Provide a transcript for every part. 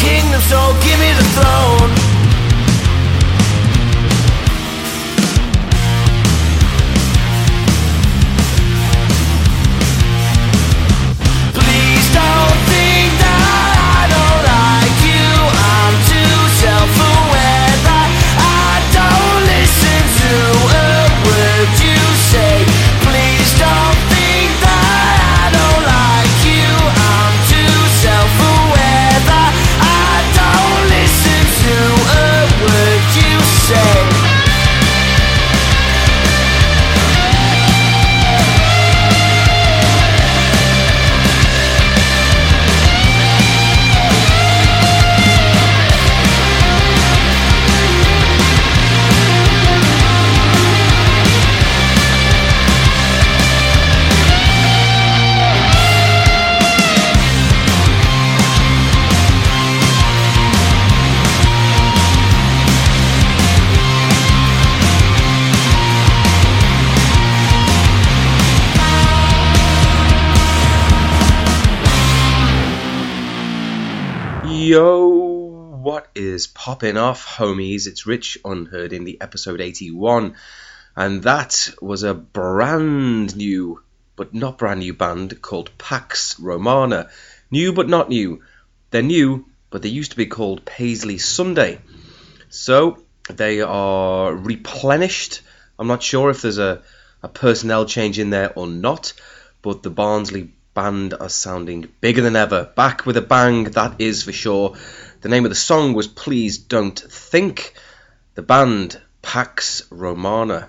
kingdom, so give me the throne. Yo, what is popping off, homies? It's Rich Unheard in the episode 81, and that was a brand new, but not brand new band called Pax Romana. New but not new. They're new, but they used to be called Paisley Sunday. So they are replenished. I'm not sure if there's a, a personnel change in there or not, but the Barnsley band are sounding bigger than ever. Back with a bang, that is for sure. The name of the song was Please Don't Think. The band Pax Romana.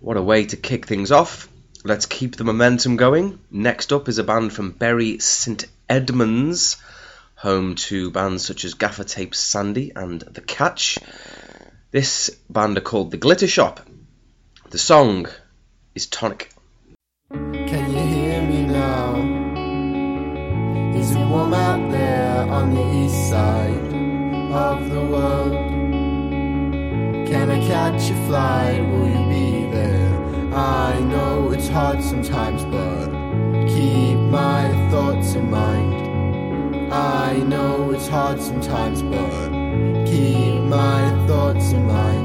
What a way to kick things off. Let's keep the momentum going. Next up is a band from Bury St Edmunds, home to bands such as Gaffer Tape Sandy and The Catch. This band are called The Glitter Shop. The song is Tonic. On the east side of the world? Can I catch a flight? Will you be there? I know it's hard sometimes, but keep my thoughts in mind. I know it's hard sometimes, but keep my thoughts in mind.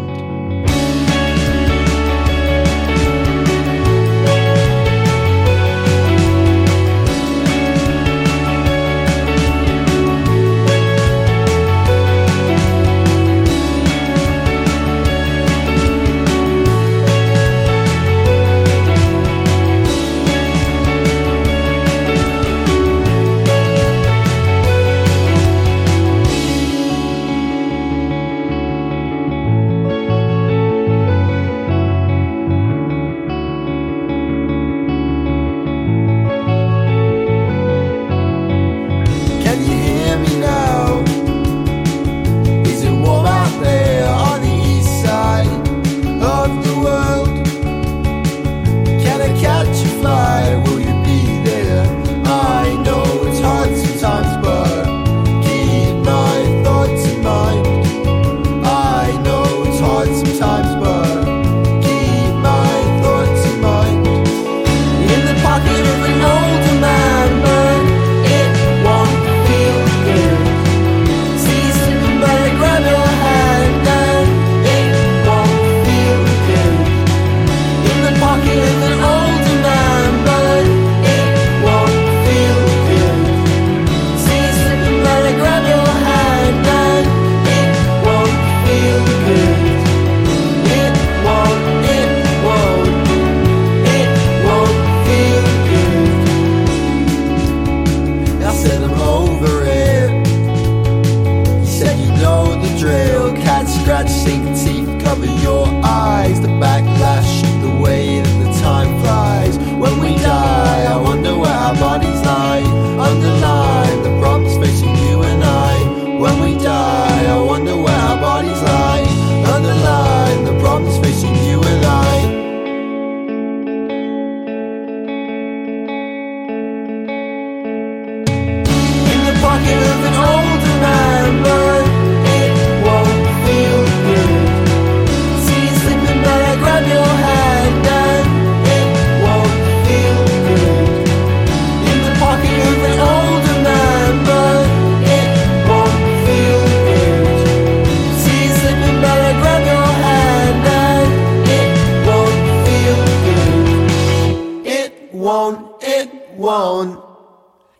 Won't, it won't,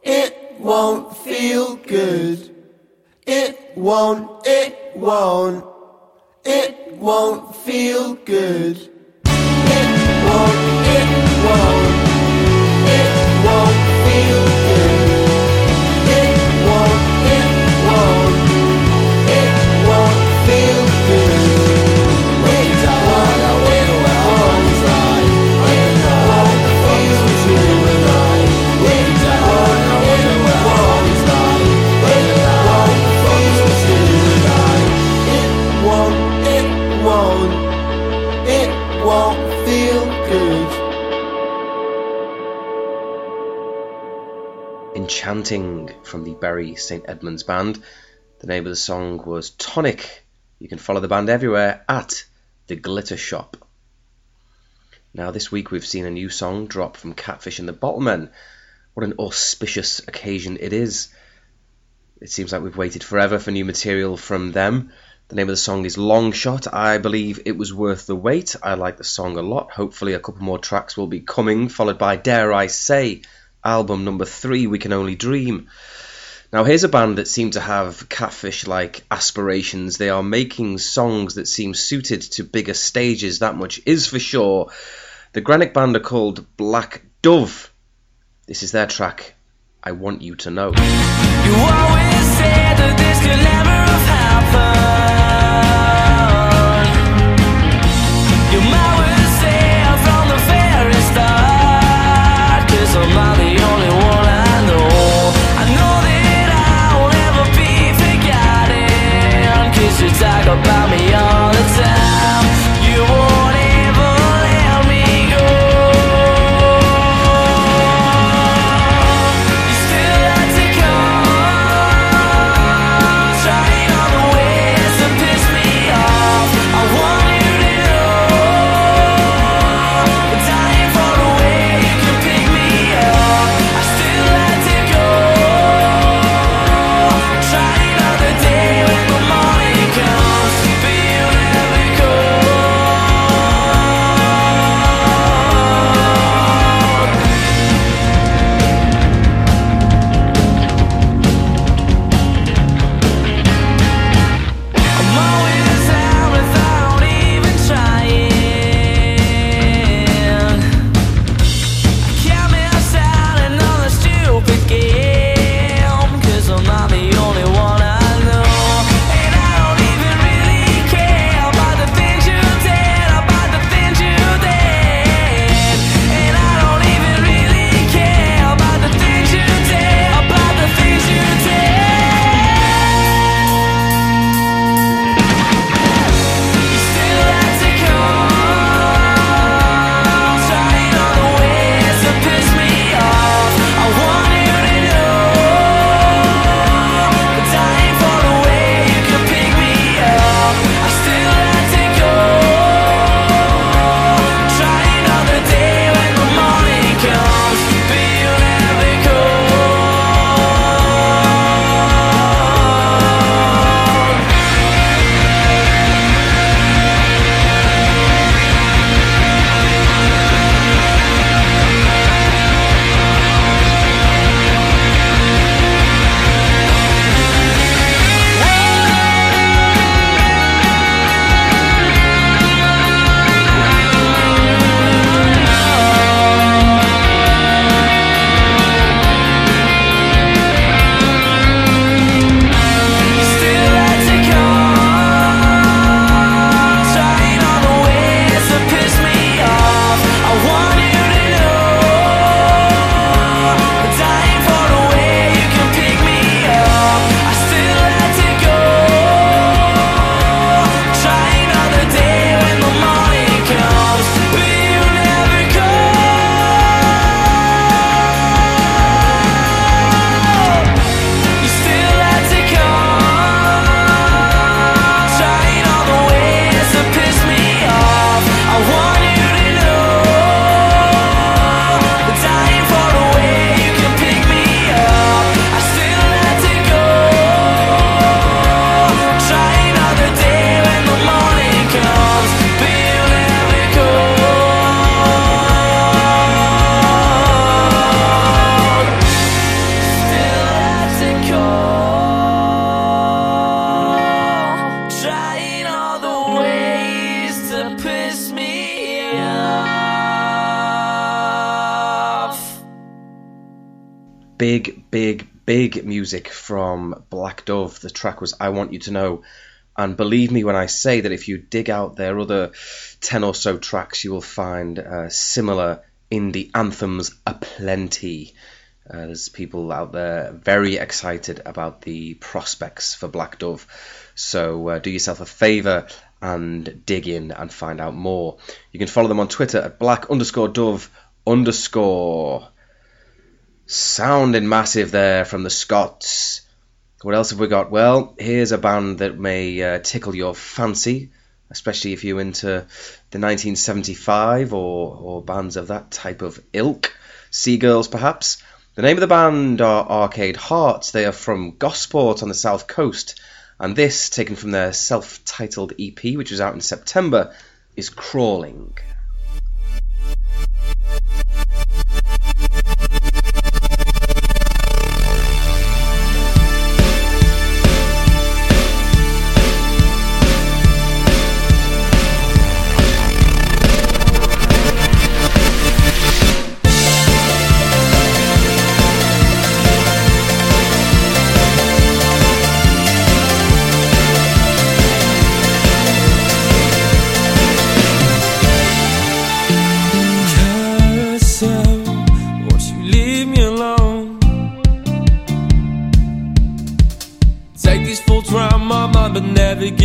it won't feel good. It won't, it won't, it won't feel good. It won't, it won't, Enchanting from the Bury St Edmunds Band. The name of the song was Tonic. You can follow the band everywhere at the Glitter Shop. Now, this week we've seen a new song drop from Catfish and the Bottlemen. What an auspicious occasion it is. It seems like we've waited forever for new material from them. The name of the song is Long Shot. I believe it was worth the wait. I like the song a lot. Hopefully, a couple more tracks will be coming, followed by Dare I Say, album number three, We Can Only Dream. Now, here's a band that seem to have catfish like aspirations. They are making songs that seem suited to bigger stages, that much is for sure. The Granic band are called Black Dove. This is their track, I Want You to Know. You talk about me all the time. Music from Black Dove. The track was I Want You to Know. And believe me when I say that if you dig out their other 10 or so tracks, you will find uh, similar indie anthems aplenty. Uh, there's people out there very excited about the prospects for Black Dove. So uh, do yourself a favour and dig in and find out more. You can follow them on Twitter at black underscore dove underscore. Sounding massive there from the Scots. What else have we got? Well, here's a band that may uh, tickle your fancy, especially if you're into the 1975 or, or bands of that type of ilk. Seagirls, perhaps. The name of the band are Arcade Hearts. They are from Gosport on the south coast, and this, taken from their self titled EP, which was out in September, is Crawling.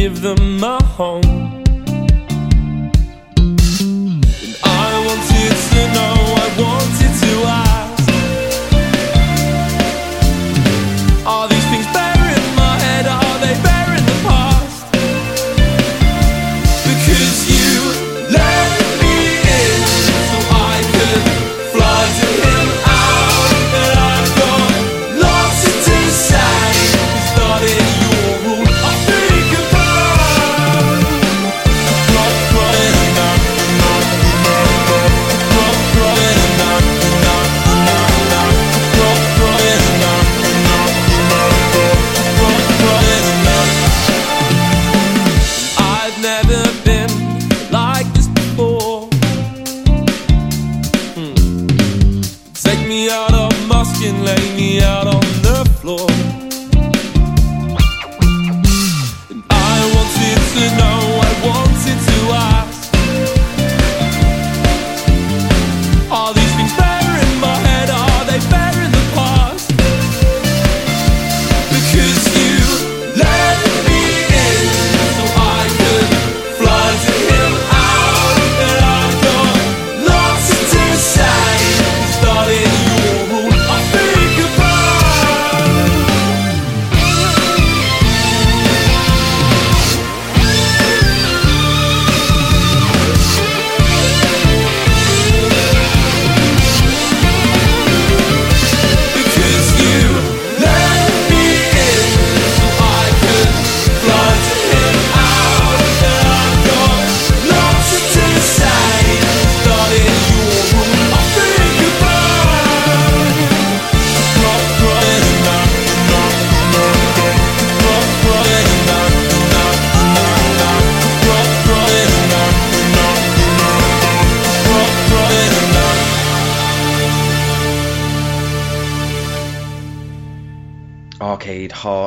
Give them a home.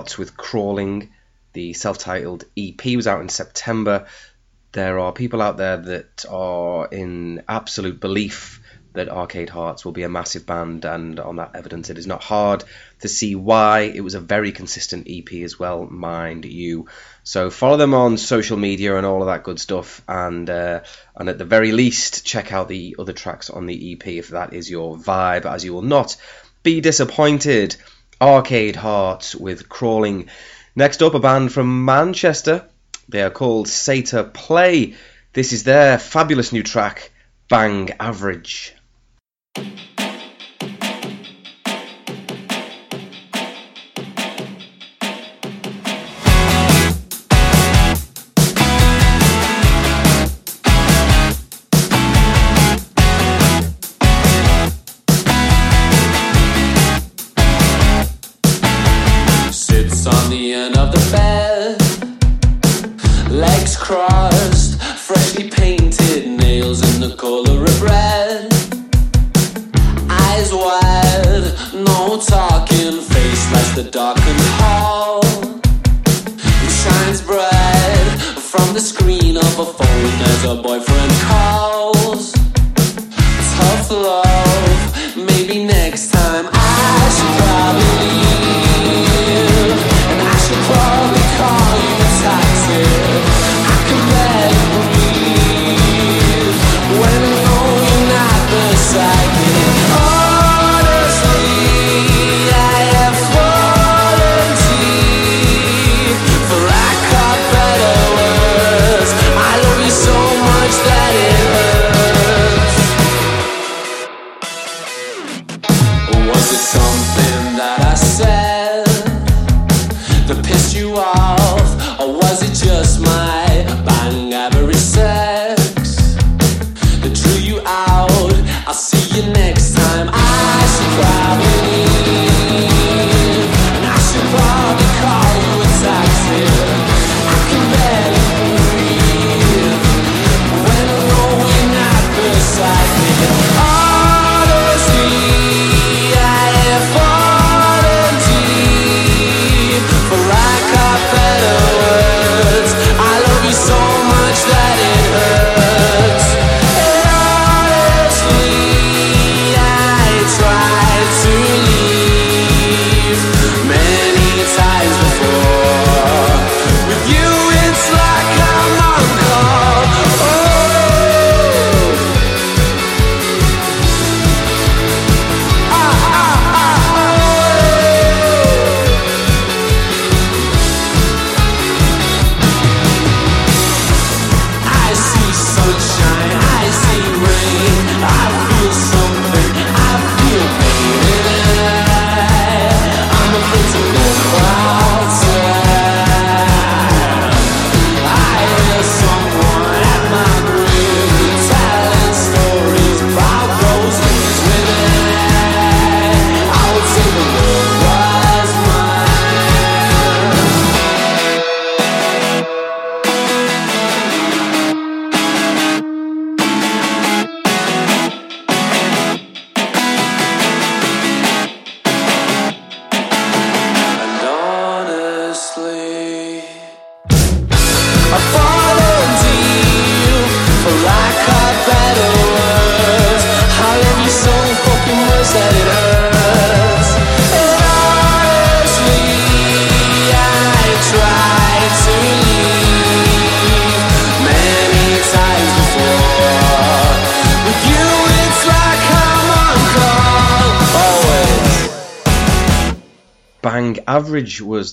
Hearts with Crawling. The self titled EP was out in September. There are people out there that are in absolute belief that Arcade Hearts will be a massive band, and on that evidence, it is not hard to see why. It was a very consistent EP as well, mind you. So follow them on social media and all of that good stuff, and uh, and at the very least, check out the other tracks on the EP if that is your vibe, as you will not be disappointed. Arcade Hearts with Crawling. Next up, a band from Manchester. They are called Sata Play. This is their fabulous new track, Bang Average.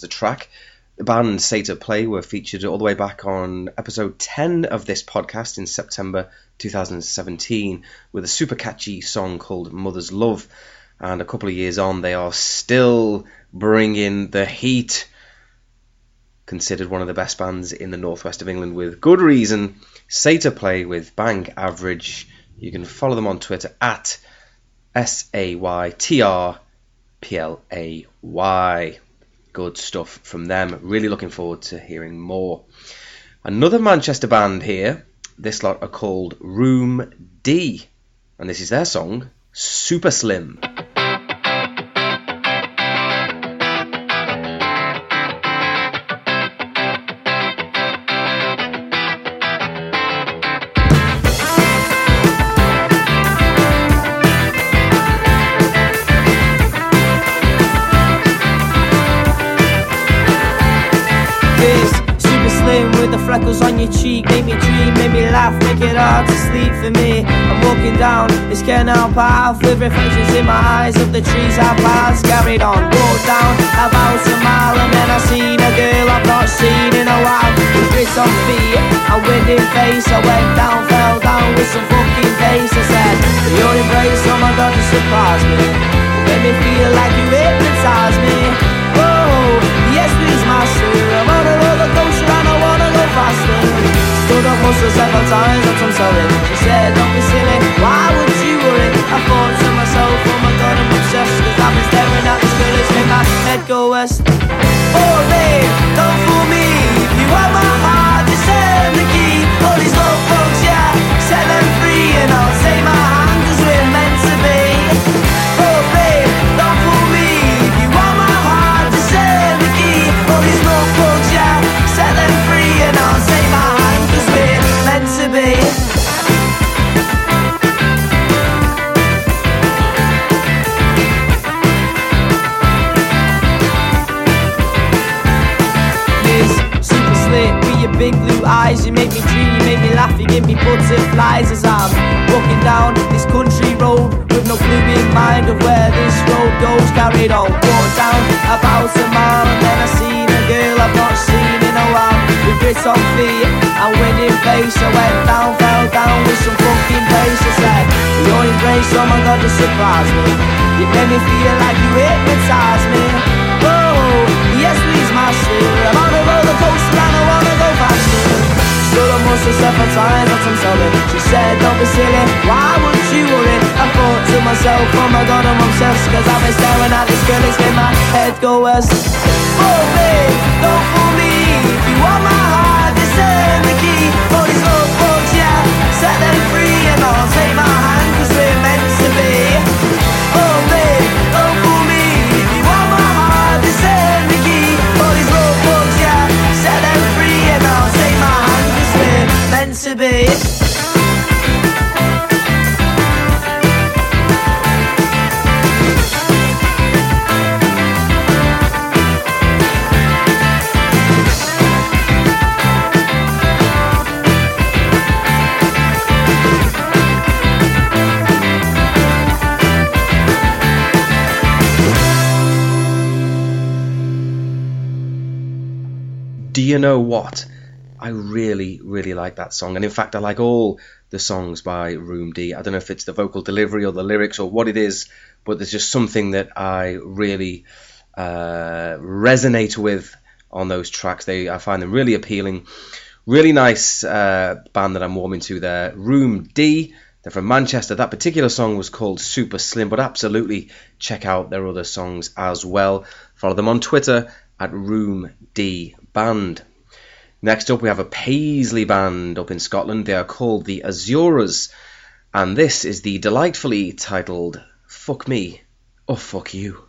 The track. The band State of Play were featured all the way back on episode 10 of this podcast in September 2017 with a super catchy song called Mother's Love. And a couple of years on, they are still bringing the heat. Considered one of the best bands in the northwest of England with good reason. Of Play with Bang Average. You can follow them on Twitter at S A Y T R P L A Y. Good stuff from them. Really looking forward to hearing more. Another Manchester band here. This lot are called Room D, and this is their song Super Slim. Canal path With reflections in my eyes. Of the trees I passed Carried on, walked down about a mile And then I seen a girl I've not seen in a while. With grits on feet, a wind in face. I went down, fell down with some fucking pace. I said, your embrace, oh my god, you surprised me. Made me feel like you hypnotized me. Whoa, yes please master I'm on a roller coaster and I wanna go faster. Stood up muscle several times, that's I'm sorry She said don't be silly, why would you I thought to myself, oh my god I'm obsessed Cause I've been staring at this it's made my head go west? Oh babe, don't fool me. You want my you give me butterflies as I'm walking down this country road with no clue in mind of where this road goes. Carried on, walked down about a mile, and then I seen a girl I've not seen in a while. With grits on feet and winning face, I went down, fell down with some fucking pace. I said, Your embrace, oh my god, you surprised me. You made me feel like you hypnotized me. Myself, Oh my god, I'm obsessed. Cause I've been staring at this girl, it's made my head go west. Oh, babe, don't fool me. You want my heart, this ain't the key. All these love bugs, yeah, set them free. And I'll take my hand, cause we're meant to be. Oh, babe, don't fool me. You want my heart, this ain't the key. All these love bugs, yeah, set them free. And I'll take my hand, cause we're meant to be. You know what? I really, really like that song, and in fact, I like all the songs by Room D. I don't know if it's the vocal delivery or the lyrics or what it is, but there's just something that I really uh, resonate with on those tracks. They, I find them really appealing. Really nice uh, band that I'm warming to there. Room D. They're from Manchester. That particular song was called Super Slim, but absolutely check out their other songs as well. Follow them on Twitter at Room D Band. Next up, we have a Paisley band up in Scotland. They are called the Asuras, and this is the delightfully titled Fuck Me or Fuck You.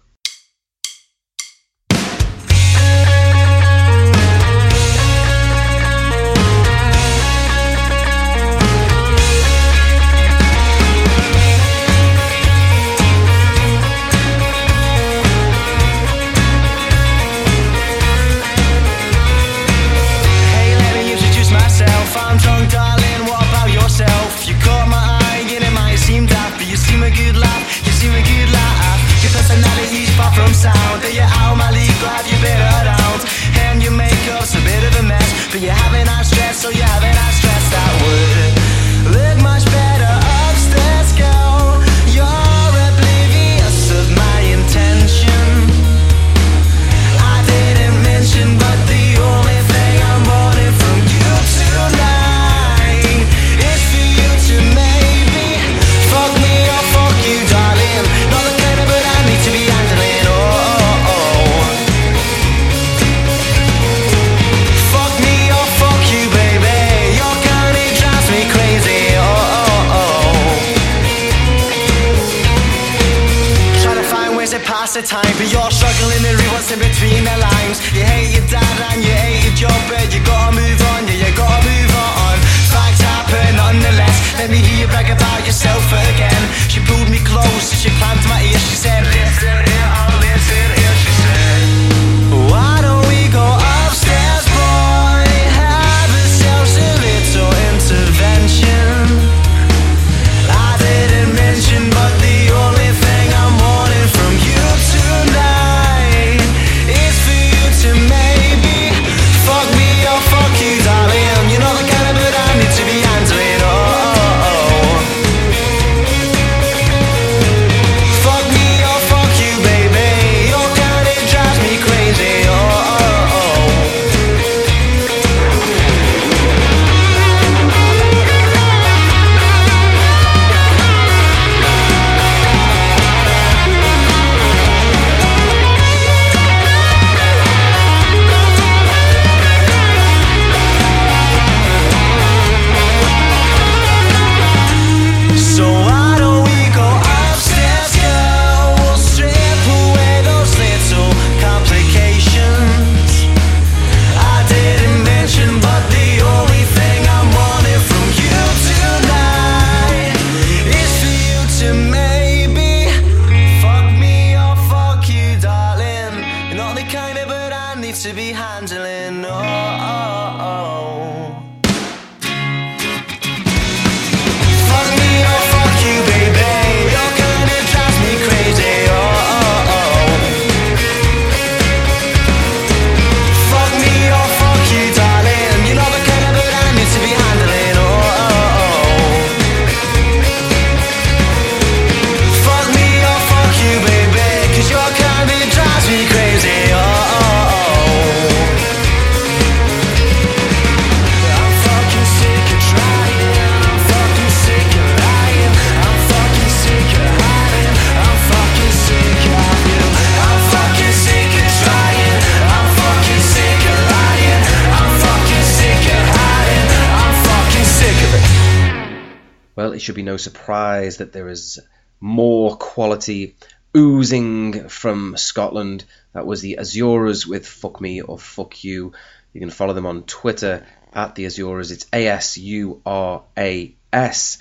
It should be no surprise that there is more quality oozing from Scotland. That was the Asuras with Fuck Me or Fuck You. You can follow them on Twitter at the Asuras. It's A S U R A S.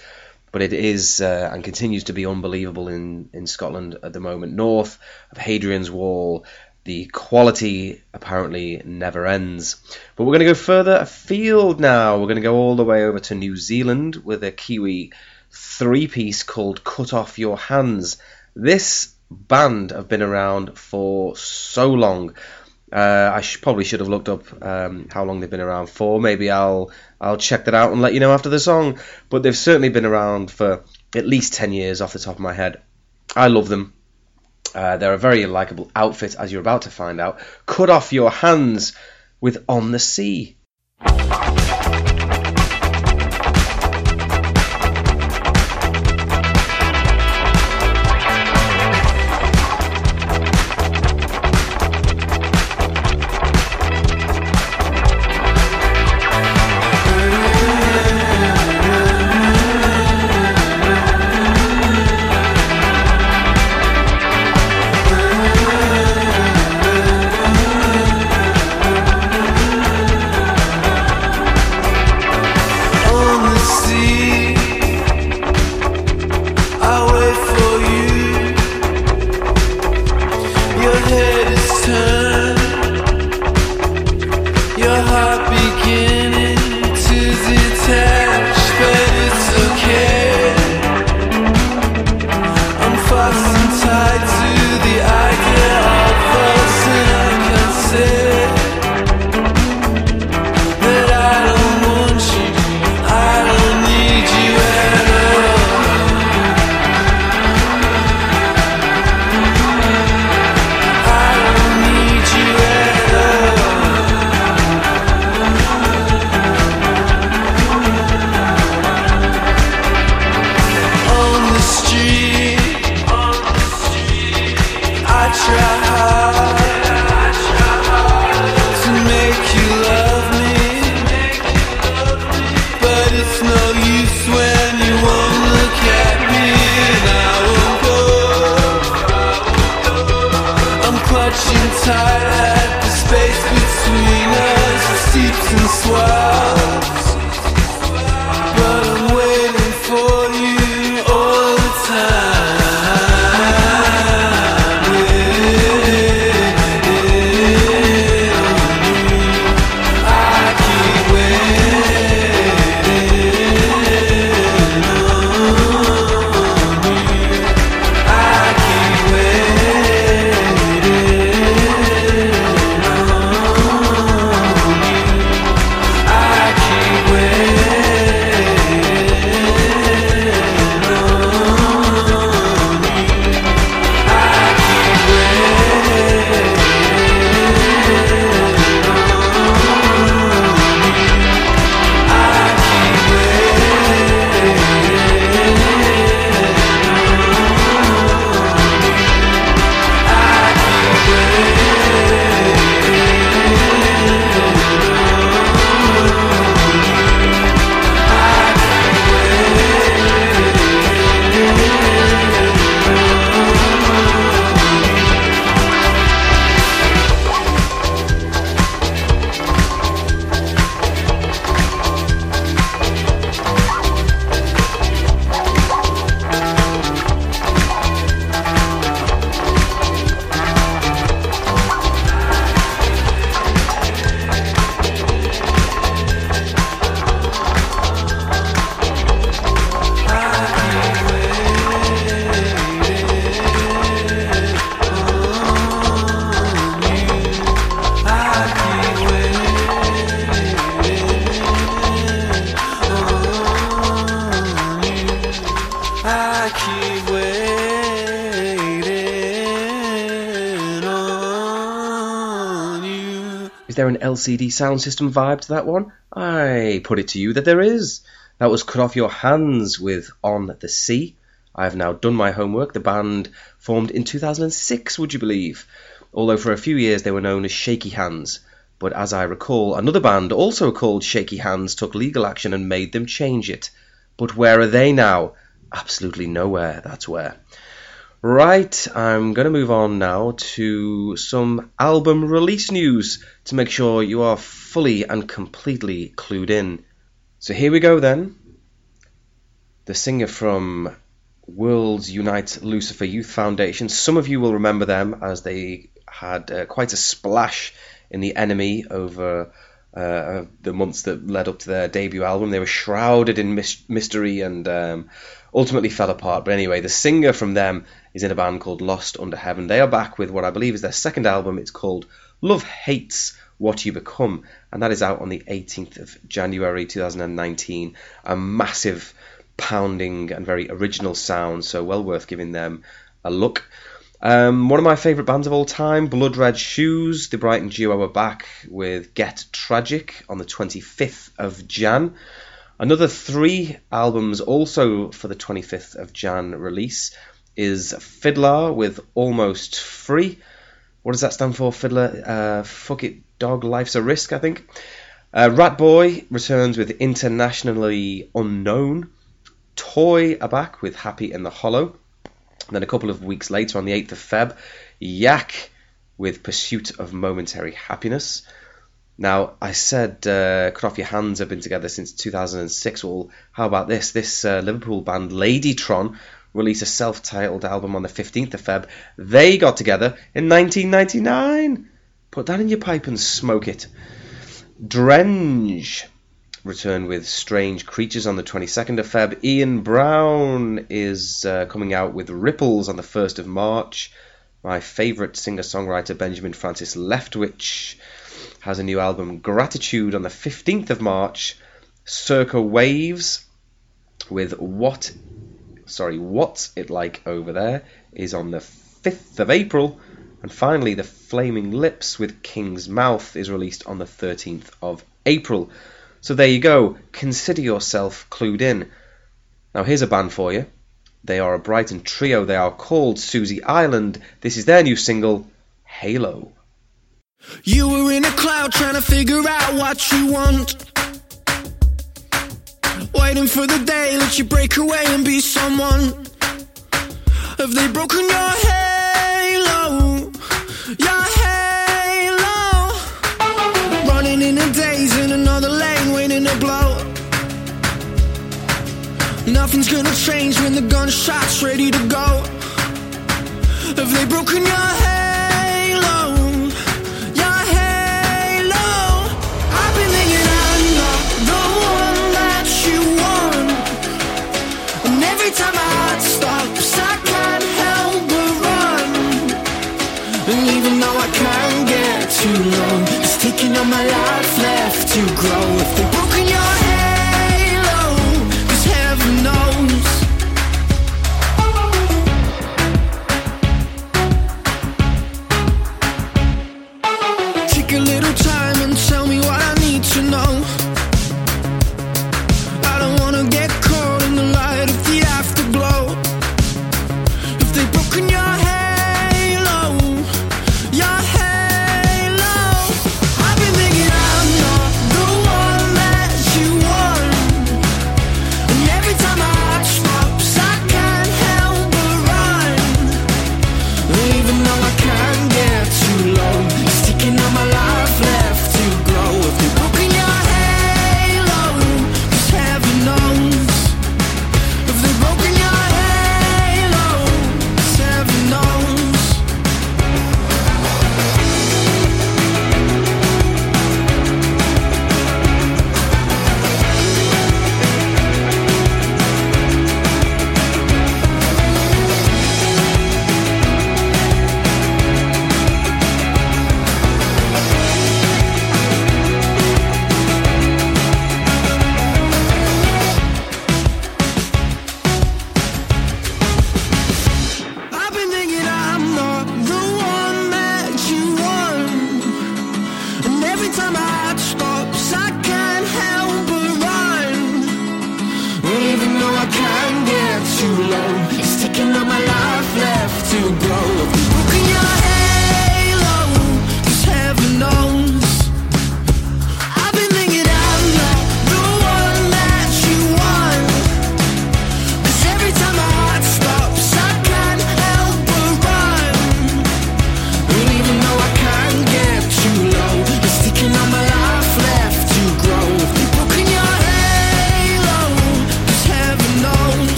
But it is uh, and continues to be unbelievable in, in Scotland at the moment. North of Hadrian's Wall, the quality apparently never ends. But we're going to go further afield now. We're going to go all the way over to New Zealand with a Kiwi three piece called Cut Off Your Hands. This band have been around for so long. Uh, I sh- probably should have looked up um, how long they've been around for. Maybe I'll I'll check that out and let you know after the song. But they've certainly been around for at least ten years off the top of my head. I love them. Uh, they're a very likable outfit, as you're about to find out. Cut off your hands with On the Sea. LCD Soundsystem vibe to that one? I put it to you that there is. That was Cut Off Your Hands with On the Sea. I have now done my homework. The band formed in 2006, would you believe? Although for a few years they were known as Shaky Hands. But as I recall, another band, also called Shaky Hands, took legal action and made them change it. But where are they now? Absolutely nowhere, that's where. Right, I'm going to move on now to some album release news to make sure you are fully and completely clued in. So here we go then. The singer from Worlds Unite Lucifer Youth Foundation. Some of you will remember them as they had uh, quite a splash in the NME over uh, the months that led up to their debut album. They were shrouded in mystery and um, ultimately fell apart. But anyway, the singer from them is in a band called Lost Under Heaven. They are back with what I believe is their second album. It's called Love Hates What You Become, and that is out on the 18th of January 2019. A massive, pounding, and very original sound, so well worth giving them a look. Um, one of my favourite bands of all time, Blood Red Shoes. The Brighton duo are back with Get Tragic on the 25th of Jan. Another three albums also for the 25th of Jan release is FIDLAR with Almost Free. What does that stand for, FIDLAR? Uh, fuck it, dog, life's a risk, I think. Uh, Rat Boy returns with Internationally Unknown. Toy are back with Happy in the Hollow. And then a couple of weeks later, on the 8th of Feb, Yak with Pursuit of Momentary Happiness. Now, I said uh, Cut Off Your Hands have been together since 2006. Well, how about this? This uh, Liverpool band, Ladytron, released a self titled album on the 15th of Feb. They got together in 1999. Put that in your pipe and smoke it. Drenge return with Strange Creatures on the 22nd of Feb. Ian Brown is uh, coming out with Ripples on the 1st of March. My favourite singer songwriter Benjamin Francis Leftwich has a new album, Gratitude, on the 15th of March. Circa Waves with What sorry, What's It Like Over There is on the 5th of April. And finally, The Flaming Lips with King's Mouth is released on the 13th of April. So there you go. Consider yourself clued in. Now, here's a band for you. They are a Brighton trio. They are called Suzi Island. This is their new single, Halo. You were in a cloud trying to figure out what you want. Waiting for the day that you break away and be someone. Have they broken your halo? Your halo. Running in a daze in another lane, waiting to blow. Nothing's gonna change when the gunshot's ready to go. Have they broken your halo?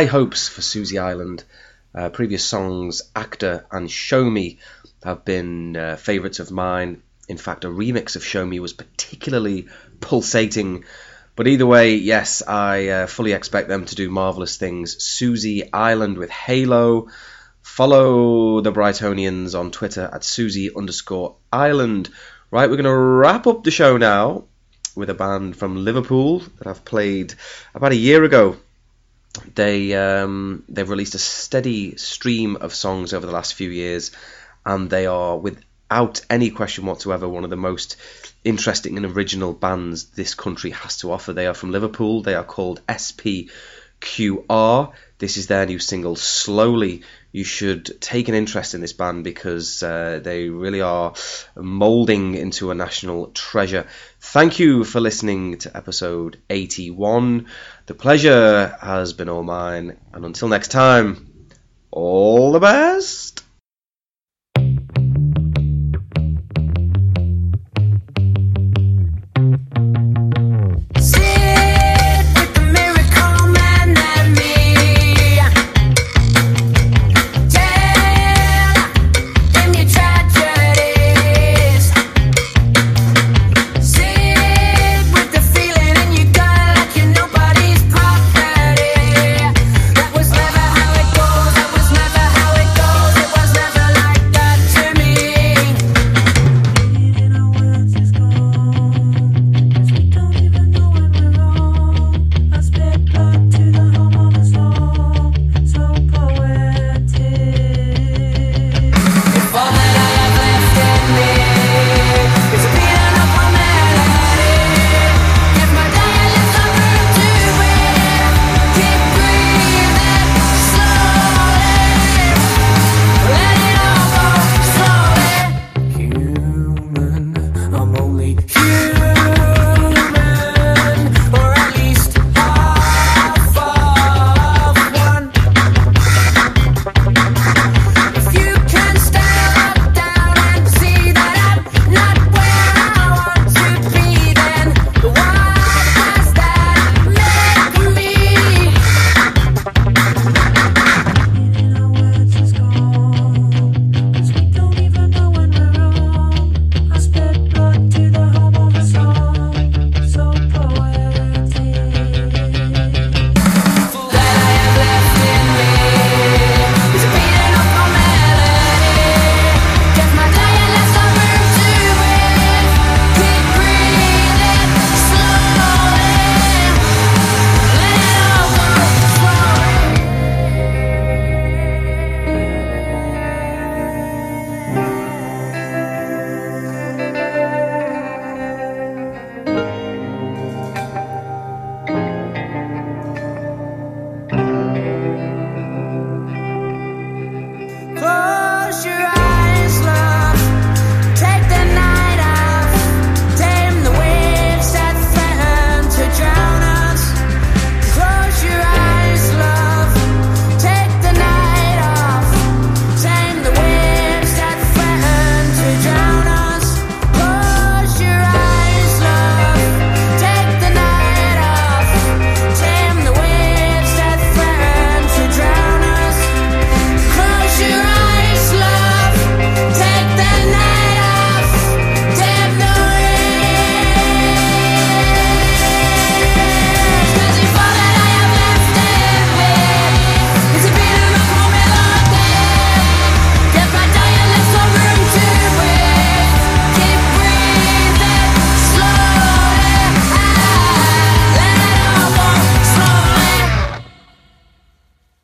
High hopes for Suzi Island. Uh, previous songs, Actor and Show Me, have been uh, favourites of mine. In fact, a remix of Show Me was particularly pulsating. But either way, yes, I uh, fully expect them to do marvellous things. Suzi Island with Halo. Follow the Brightonians on Twitter at Suzi underscore Island. Right, we're going to wrap up the show now with a band from Liverpool that I've played about a year ago. They um, they've released a steady stream of songs over the last few years, and they are without any question whatsoever one of the most interesting and original bands this country has to offer. They are from Liverpool. They are called SPQR. This is their new single, Slowly. You should take an interest in this band because uh, they really are moulding into a national treasure. Thank you for listening to episode 81. The pleasure has been all mine, and until next time, all the best.